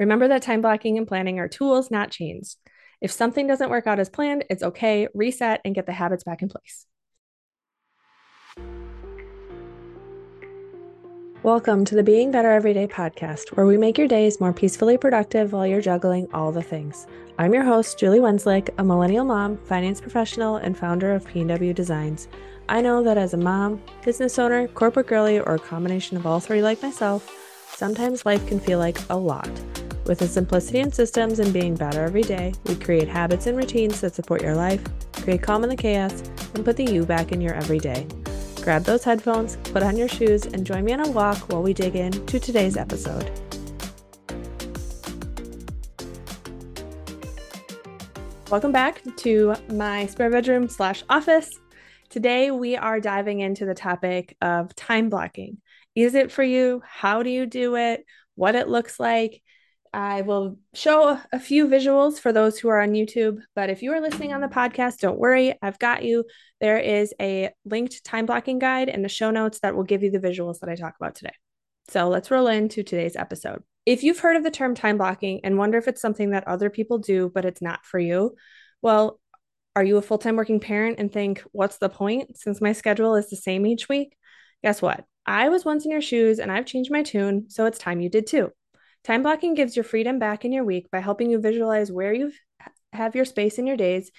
Remember that time blocking and planning are tools, not chains. If something doesn't work out as planned, it's okay. Reset and get the habits back in place. Welcome to the Being Better Everyday podcast, where we make your days more peacefully productive while you're juggling all the things. I'm your host, Julie Wenzlick, a millennial mom, finance professional, and founder of P&W Designs. I know that as a mom, business owner, corporate girly, or a combination of all three like myself, sometimes life can feel like a lot. With the simplicity in systems and being better every day, we create habits and routines that support your life, create calm in the chaos, and put the you back in your everyday. Grab those headphones, put on your shoes, and join me on a walk while we dig in to today's episode. Welcome back to my spare bedroom slash office. Today we are diving into the topic of time blocking. Is it for you? How do you do it? What it looks like? I will show a few visuals for those who are on YouTube, but if you are listening on the podcast, don't worry, I've got you. There is a linked time blocking guide in the show notes that will give you the visuals that I talk about today. So let's roll into today's episode. If you've heard of the term time blocking and wonder if it's something that other people do, but it's not for you, well, are you a full time working parent and think, what's the point since my schedule is the same each week? Guess what? I was once in your shoes and I've changed my tune, so it's time you did too. Time blocking gives your freedom back in your week by helping you visualize where you have your space in your days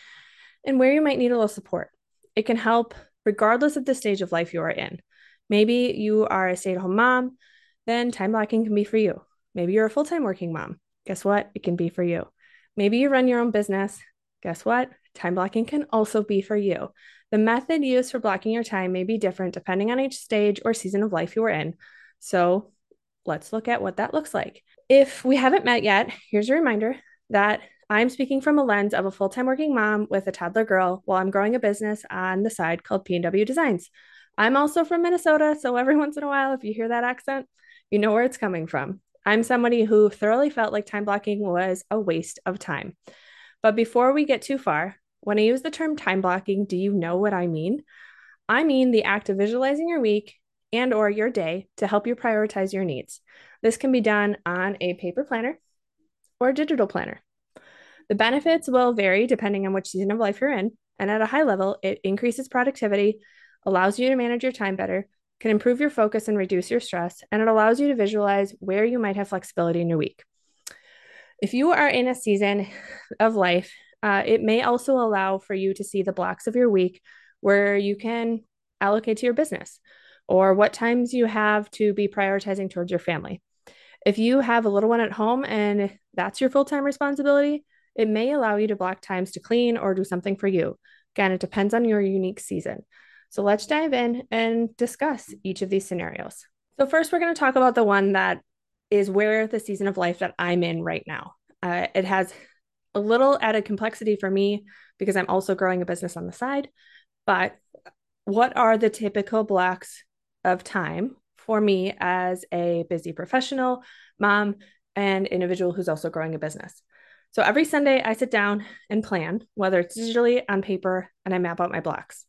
and where you might need a little support. It can help regardless of the stage of life you are in. Maybe you are a stay at home mom, then time blocking can be for you. Maybe you're a full time working mom. Guess what? It can be for you. Maybe you run your own business. Guess what? Time blocking can also be for you. The method used for blocking your time may be different depending on each stage or season of life you are in. So let's look at what that looks like. If we haven't met yet, here's a reminder that I'm speaking from a lens of a full-time working mom with a toddler girl while I'm growing a business on the side called P&W Designs. I'm also from Minnesota, so every once in a while if you hear that accent, you know where it's coming from. I'm somebody who thoroughly felt like time blocking was a waste of time. But before we get too far, when I use the term time blocking, do you know what I mean? I mean the act of visualizing your week and or your day to help you prioritize your needs. This can be done on a paper planner or digital planner. The benefits will vary depending on which season of life you're in, and at a high level, it increases productivity, allows you to manage your time better, can improve your focus and reduce your stress, and it allows you to visualize where you might have flexibility in your week. If you are in a season of life, uh, it may also allow for you to see the blocks of your week where you can allocate to your business or what times you have to be prioritizing towards your family. If you have a little one at home and that's your full time responsibility, it may allow you to block times to clean or do something for you. Again, it depends on your unique season. So let's dive in and discuss each of these scenarios. So, first, we're going to talk about the one that is where the season of life that I'm in right now. Uh, it has a little added complexity for me because I'm also growing a business on the side. But what are the typical blocks of time for me as a busy professional, mom, and individual who's also growing a business. So every Sunday, I sit down and plan, whether it's digitally on paper, and I map out my blocks.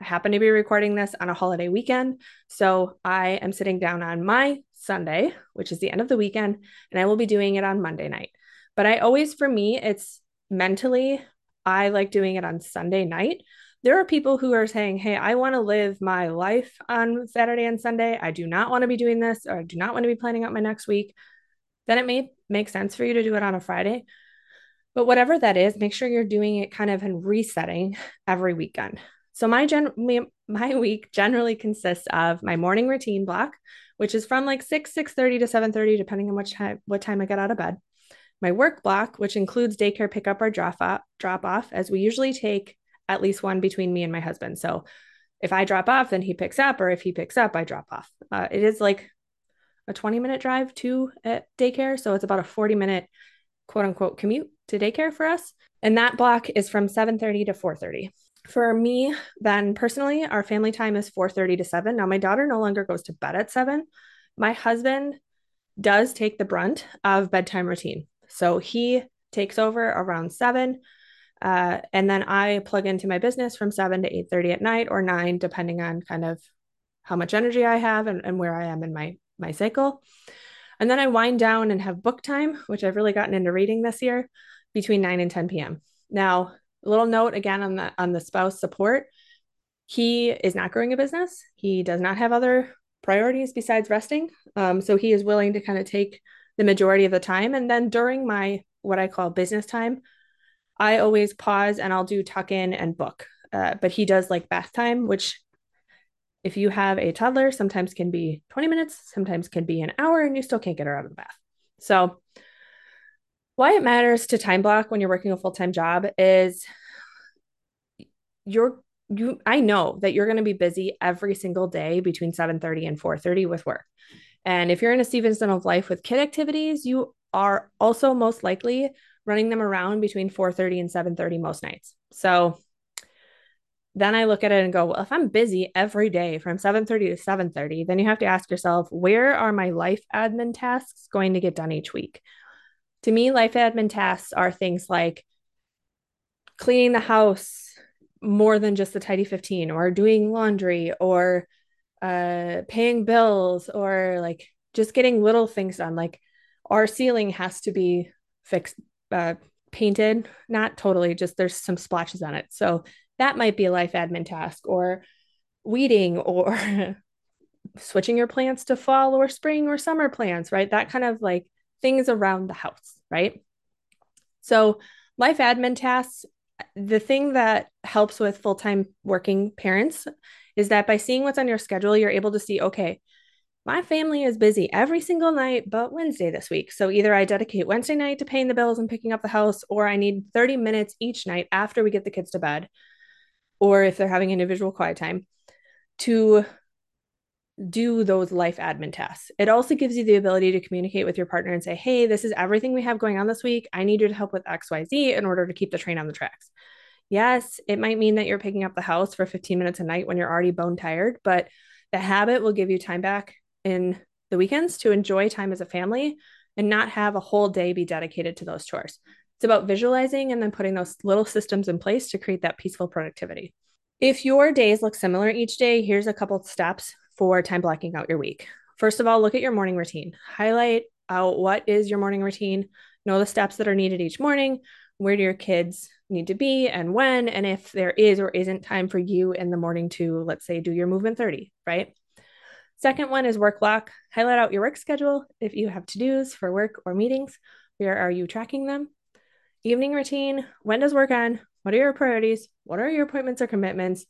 I happen to be recording this on a holiday weekend. So I am sitting down on my Sunday, which is the end of the weekend, and I will be doing it on Monday night. But I always, for me, it's mentally, I like doing it on Sunday night there are people who are saying, Hey, I want to live my life on Saturday and Sunday. I do not want to be doing this, or I do not want to be planning out my next week. Then it may make sense for you to do it on a Friday. But whatever that is, make sure you're doing it kind of in resetting every weekend. So my gen my week generally consists of my morning routine block, which is from like 6, 6 30 to 7 30, depending on which time what time I get out of bed. My work block, which includes daycare pickup or drop off, drop off, as we usually take at least one between me and my husband. So if I drop off, then he picks up, or if he picks up, I drop off. Uh, it is like a 20 minute drive to daycare. So it's about a 40 minute quote unquote commute to daycare for us. And that block is from 7:30 to 4:30. For me, then personally, our family time is 4:30 to 7. Now my daughter no longer goes to bed at 7. My husband does take the brunt of bedtime routine. So he takes over around 7 uh, and then I plug into my business from 7 to 8:30 at night or 9 depending on kind of how much energy I have and, and where I am in my my cycle. And then I wind down and have book time, which I've really gotten into reading this year, between 9 and 10 p.m. Now, a little note again on the on the spouse support. He is not growing a business. He does not have other priorities besides resting. Um, so he is willing to kind of take the majority of the time. And then during my what I call business time, I always pause and I'll do tuck in and book. Uh, but he does like bath time, which if you have a toddler, sometimes can be 20 minutes, sometimes can be an hour, and you still can't get her out of the bath. So, why it matters to time block when you're working a full time job is you're you I know that you're going to be busy every single day between 7:30 and 4:30 with work. And if you're in a Stevenson of life with kid activities, you are also most likely running them around between 4:30 and 7:30 most nights. So then I look at it and go, well, if I'm busy every day from 7:30 to 7:30, then you have to ask yourself, where are my life admin tasks going to get done each week? To me, life admin tasks are things like cleaning the house more than just the tidy 15 or doing laundry or uh, paying bills or like just getting little things done. Like our ceiling has to be fixed, uh, painted, not totally, just there's some splotches on it. So that might be a life admin task or weeding or switching your plants to fall or spring or summer plants, right? That kind of like things around the house, right? So, life admin tasks, the thing that helps with full time working parents is that by seeing what's on your schedule, you're able to see, okay, my family is busy every single night but Wednesday this week. So either I dedicate Wednesday night to paying the bills and picking up the house, or I need 30 minutes each night after we get the kids to bed, or if they're having individual quiet time, to do those life admin tasks. It also gives you the ability to communicate with your partner and say, hey, this is everything we have going on this week. I need you to help with XYZ in order to keep the train on the tracks. Yes, it might mean that you're picking up the house for 15 minutes a night when you're already bone tired, but the habit will give you time back in the weekends to enjoy time as a family and not have a whole day be dedicated to those chores. It's about visualizing and then putting those little systems in place to create that peaceful productivity. If your days look similar each day, here's a couple steps for time blocking out your week. First of all, look at your morning routine. Highlight out what is your morning routine, know the steps that are needed each morning, where do your kids need to be and when, and if there is or isn't time for you in the morning to, let's say, do your movement 30, right? Second one is work block. Highlight out your work schedule if you have to dos for work or meetings. Where are you tracking them? Evening routine. When does work end? What are your priorities? What are your appointments or commitments?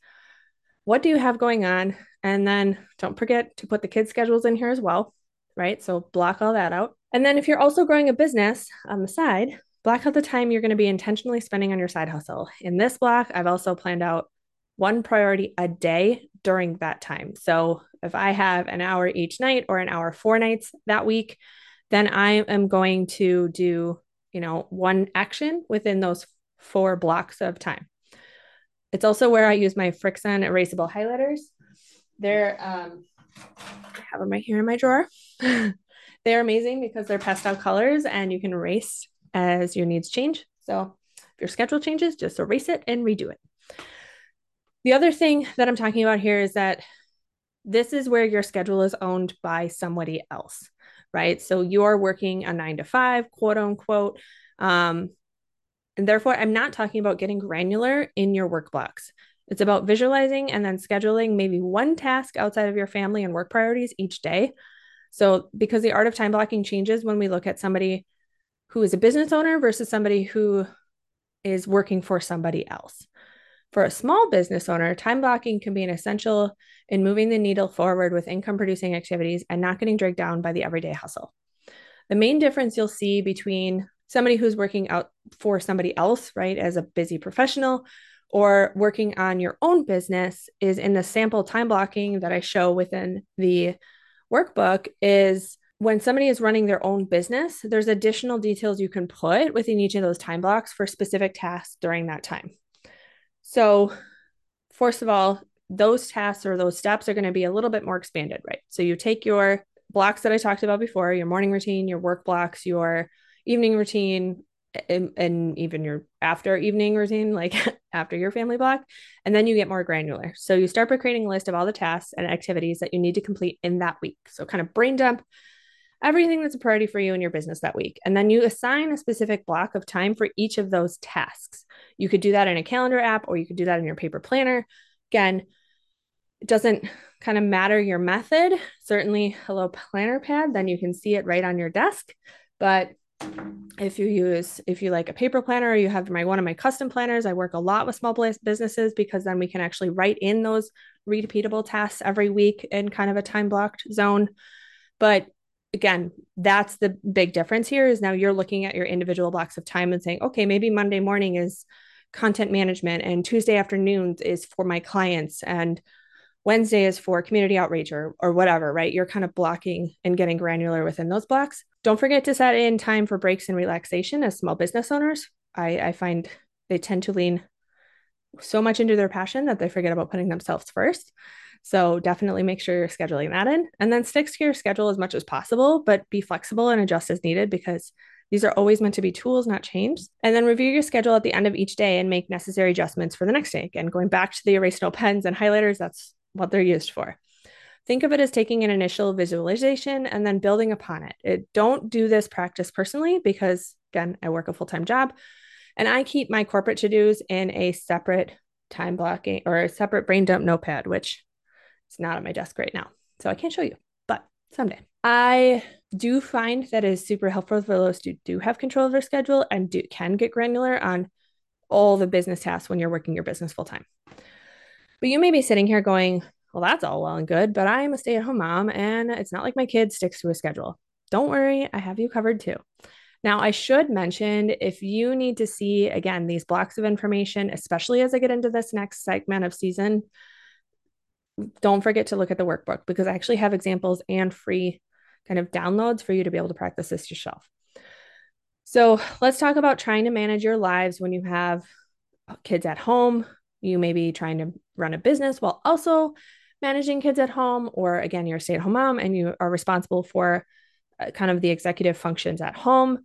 What do you have going on? And then don't forget to put the kids' schedules in here as well, right? So block all that out. And then if you're also growing a business um, on the side, block out the time you're going to be intentionally spending on your side hustle. In this block, I've also planned out one priority a day during that time. So if I have an hour each night or an hour four nights that week, then I am going to do, you know, one action within those four blocks of time. It's also where I use my FriXion erasable highlighters. They're, um, I have them right here in my drawer. they're amazing because they're pastel colors and you can erase as your needs change. So if your schedule changes, just erase it and redo it. The other thing that I'm talking about here is that this is where your schedule is owned by somebody else, right? So you're working a nine to five, quote unquote. Um, and therefore, I'm not talking about getting granular in your work blocks. It's about visualizing and then scheduling maybe one task outside of your family and work priorities each day. So, because the art of time blocking changes when we look at somebody who is a business owner versus somebody who is working for somebody else. For a small business owner, time blocking can be an essential in moving the needle forward with income producing activities and not getting dragged down by the everyday hustle. The main difference you'll see between somebody who's working out for somebody else, right, as a busy professional, or working on your own business is in the sample time blocking that I show within the workbook is when somebody is running their own business, there's additional details you can put within each of those time blocks for specific tasks during that time. So, first of all, those tasks or those steps are going to be a little bit more expanded, right? So, you take your blocks that I talked about before, your morning routine, your work blocks, your evening routine, and, even your after evening routine, like after your family block, and then you get more granular. So, you start by creating a list of all the tasks and activities that you need to complete in that week. So, kind of brain dump everything that's a priority for you in your business that week. And then you assign a specific block of time for each of those tasks. You could do that in a calendar app or you could do that in your paper planner. Again, it doesn't kind of matter your method. Certainly, little planner pad, then you can see it right on your desk. But if you use if you like a paper planner or you have my one of my custom planners i work a lot with small businesses because then we can actually write in those repeatable tasks every week in kind of a time blocked zone but again that's the big difference here is now you're looking at your individual blocks of time and saying okay maybe monday morning is content management and tuesday afternoons is for my clients and Wednesday is for community outreach or, or whatever, right? You're kind of blocking and getting granular within those blocks. Don't forget to set in time for breaks and relaxation as small business owners. I, I find they tend to lean so much into their passion that they forget about putting themselves first. So definitely make sure you're scheduling that in and then stick to your schedule as much as possible, but be flexible and adjust as needed because these are always meant to be tools, not chains. And then review your schedule at the end of each day and make necessary adjustments for the next day. Again, going back to the erase note pens and highlighters, that's what they're used for. Think of it as taking an initial visualization and then building upon it. it don't do this practice personally because, again, I work a full time job and I keep my corporate to dos in a separate time blocking or a separate brain dump notepad, which is not on my desk right now. So I can't show you, but someday. I do find that is super helpful for those who do have control of their schedule and do can get granular on all the business tasks when you're working your business full time. But you may be sitting here going, well, that's all well and good, but I'm a stay at home mom and it's not like my kid sticks to a schedule. Don't worry, I have you covered too. Now, I should mention if you need to see again these blocks of information, especially as I get into this next segment of season, don't forget to look at the workbook because I actually have examples and free kind of downloads for you to be able to practice this yourself. So, let's talk about trying to manage your lives when you have kids at home, you may be trying to run a business while also managing kids at home, or again, you're a stay at home mom and you are responsible for kind of the executive functions at home.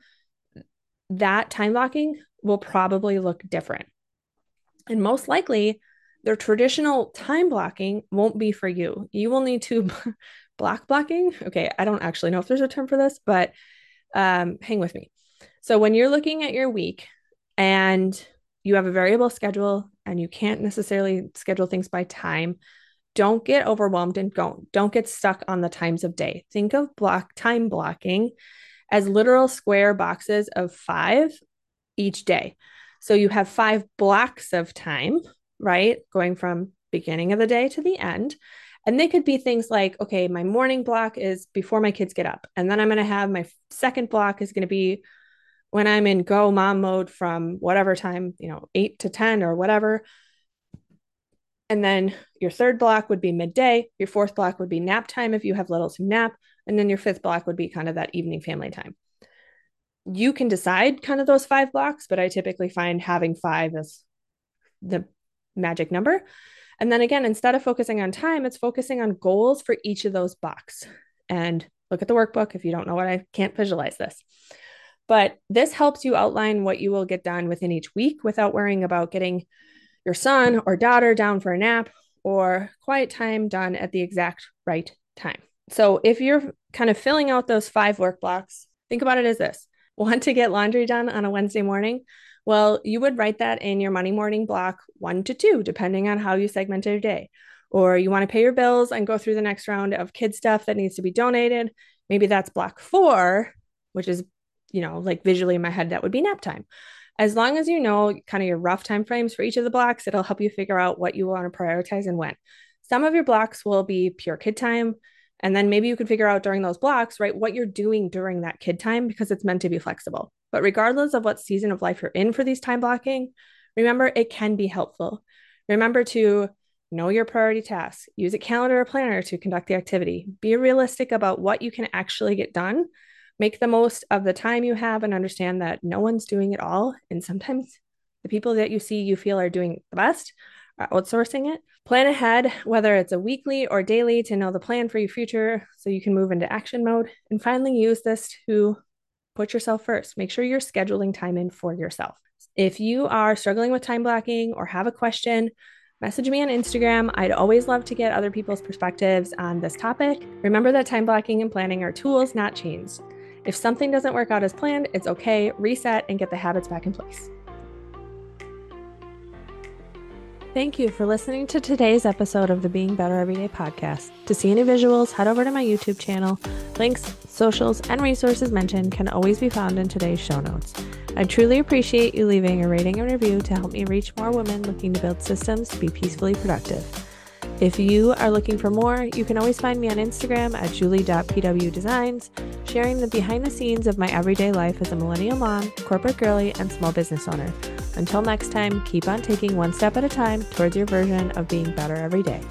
That time blocking will probably look different. And most likely, their traditional time blocking won't be for you. You will need to block blocking. Okay, I don't actually know if there's a term for this, but um, hang with me. So, when you're looking at your week and you have a variable schedule and you can't necessarily schedule things by time, don't get overwhelmed and don't don't get stuck on the times of day. Think of block time blocking as literal square boxes of 5 each day. So you have 5 blocks of time, right? Going from beginning of the day to the end. And they could be things like, okay, my morning block is before my kids get up. And then I'm going to have my second block is going to be when I'm in go mom mode from whatever time, you know, eight to 10 or whatever. And then your third block would be midday. Your fourth block would be nap time if you have littles to nap. And then your fifth block would be kind of that evening family time. You can decide kind of those five blocks, but I typically find having five as the magic number. And then again, instead of focusing on time, it's focusing on goals for each of those blocks. And look at the workbook if you don't know what I can't visualize this. But this helps you outline what you will get done within each week without worrying about getting your son or daughter down for a nap or quiet time done at the exact right time. So if you're kind of filling out those five work blocks, think about it as this want to get laundry done on a Wednesday morning? Well, you would write that in your money morning block one to two, depending on how you segment your day. Or you want to pay your bills and go through the next round of kid stuff that needs to be donated. Maybe that's block four, which is you know, like visually in my head, that would be nap time. As long as you know kind of your rough time frames for each of the blocks, it'll help you figure out what you want to prioritize and when. Some of your blocks will be pure kid time. And then maybe you can figure out during those blocks, right, what you're doing during that kid time because it's meant to be flexible. But regardless of what season of life you're in for these time blocking, remember it can be helpful. Remember to know your priority tasks, use a calendar or planner to conduct the activity, be realistic about what you can actually get done make the most of the time you have and understand that no one's doing it all. And sometimes the people that you see you feel are doing the best are outsourcing it. Plan ahead, whether it's a weekly or daily, to know the plan for your future so you can move into action mode. And finally, use this to put yourself first. Make sure you're scheduling time in for yourself. If you are struggling with time blocking or have a question, Message me on Instagram. I'd always love to get other people's perspectives on this topic. Remember that time blocking and planning are tools, not chains. If something doesn't work out as planned, it's okay. Reset and get the habits back in place. Thank you for listening to today's episode of the Being Better Everyday podcast. To see any visuals, head over to my YouTube channel. Links, socials, and resources mentioned can always be found in today's show notes. I truly appreciate you leaving a rating and review to help me reach more women looking to build systems to be peacefully productive. If you are looking for more, you can always find me on Instagram at julie.pwdesigns, sharing the behind the scenes of my everyday life as a millennial mom, corporate girly, and small business owner. Until next time, keep on taking one step at a time towards your version of being better every day.